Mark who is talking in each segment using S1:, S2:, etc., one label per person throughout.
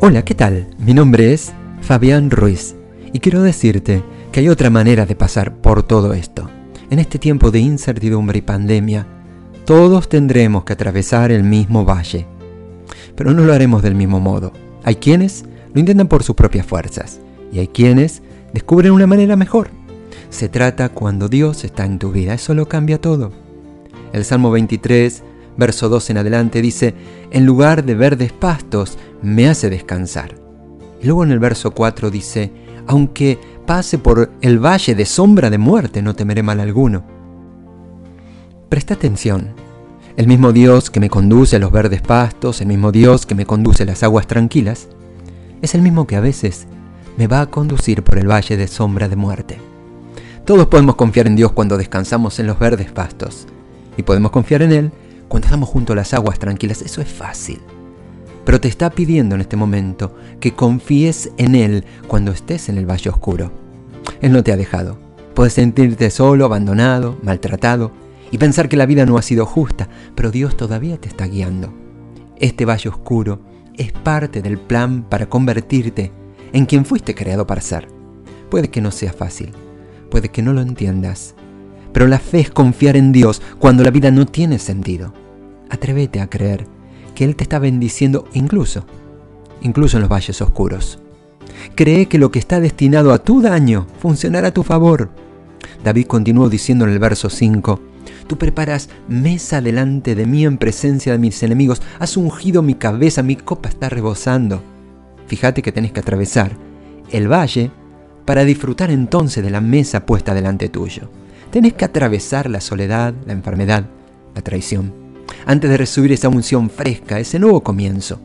S1: Hola, ¿qué tal? Mi nombre es Fabián Ruiz y quiero decirte que hay otra manera de pasar por todo esto. En este tiempo de incertidumbre y pandemia, todos tendremos que atravesar el mismo valle, pero no lo haremos del mismo modo. Hay quienes lo intentan por sus propias fuerzas y hay quienes descubren una manera mejor. Se trata cuando Dios está en tu vida, eso lo cambia todo. El Salmo 23 verso 2 en adelante dice, en lugar de verdes pastos, me hace descansar. Y luego en el verso 4 dice, aunque pase por el valle de sombra de muerte, no temeré mal alguno. Presta atención. El mismo Dios que me conduce a los verdes pastos, el mismo Dios que me conduce a las aguas tranquilas, es el mismo que a veces me va a conducir por el valle de sombra de muerte. Todos podemos confiar en Dios cuando descansamos en los verdes pastos, y podemos confiar en Él cuando estamos junto a las aguas tranquilas, eso es fácil. Pero te está pidiendo en este momento que confíes en Él cuando estés en el valle oscuro. Él no te ha dejado. Puedes sentirte solo, abandonado, maltratado y pensar que la vida no ha sido justa, pero Dios todavía te está guiando. Este valle oscuro es parte del plan para convertirte en quien fuiste creado para ser. Puede que no sea fácil, puede que no lo entiendas, pero la fe es confiar en Dios cuando la vida no tiene sentido. Atrévete a creer que Él te está bendiciendo incluso, incluso en los valles oscuros. Cree que lo que está destinado a tu daño funcionará a tu favor. David continuó diciendo en el verso 5, Tú preparas mesa delante de mí en presencia de mis enemigos, has ungido mi cabeza, mi copa está rebosando. Fíjate que tenés que atravesar el valle para disfrutar entonces de la mesa puesta delante tuyo. Tenés que atravesar la soledad, la enfermedad, la traición, antes de recibir esa unción fresca, ese nuevo comienzo.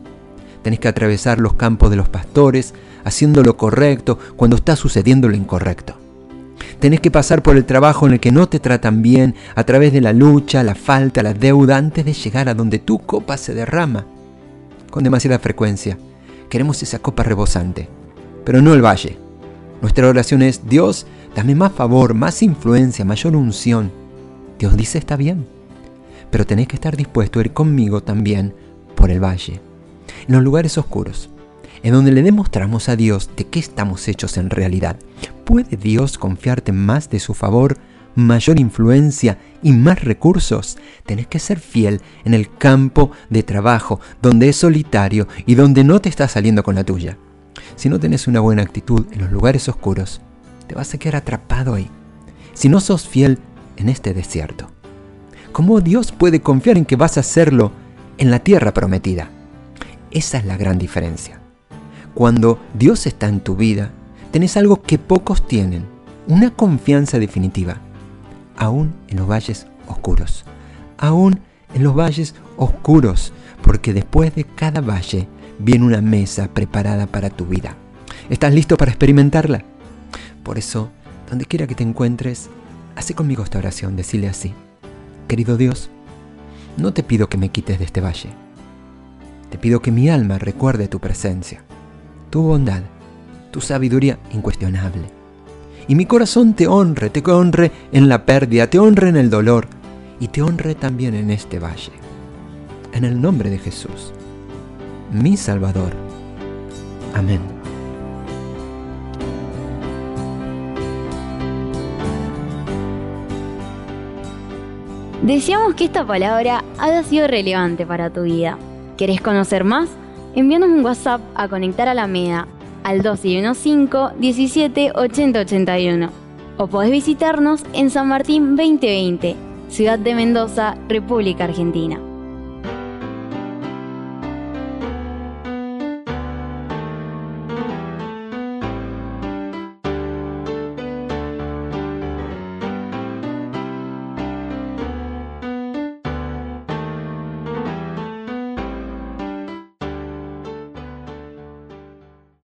S1: Tenés que atravesar los campos de los pastores, haciendo lo correcto cuando está sucediendo lo incorrecto. Tenés que pasar por el trabajo en el que no te tratan bien, a través de la lucha, la falta, la deuda, antes de llegar a donde tu copa se derrama. Con demasiada frecuencia, queremos esa copa rebosante, pero no el valle. Nuestra oración es, Dios, dame más favor, más influencia, mayor unción. Dios dice, está bien, pero tenés que estar dispuesto a ir conmigo también por el valle, en los lugares oscuros, en donde le demostramos a Dios de qué estamos hechos en realidad. ¿Puede Dios confiarte más de su favor, mayor influencia y más recursos? Tenés que ser fiel en el campo de trabajo, donde es solitario y donde no te está saliendo con la tuya. Si no tenés una buena actitud en los lugares oscuros, te vas a quedar atrapado ahí. Si no sos fiel en este desierto, ¿cómo Dios puede confiar en que vas a hacerlo en la tierra prometida? Esa es la gran diferencia. Cuando Dios está en tu vida, tenés algo que pocos tienen, una confianza definitiva, aún en los valles oscuros, aún en los valles oscuros, porque después de cada valle viene una mesa preparada para tu vida. ¿Estás listo para experimentarla? Por eso, donde quiera que te encuentres, hace conmigo esta oración, decile así. Querido Dios, no te pido que me quites de este valle. Te pido que mi alma recuerde tu presencia, tu bondad, tu sabiduría incuestionable. Y mi corazón te honre, te honre en la pérdida, te honre en el dolor y te honre también en este valle. En el nombre de Jesús mi Salvador. Amén.
S2: Deseamos que esta palabra haya sido relevante para tu vida. ¿Querés conocer más? Envíanos un WhatsApp a Conectar a la MEDA al 215 17 80 81 o podés visitarnos en San Martín 2020, Ciudad de Mendoza, República Argentina.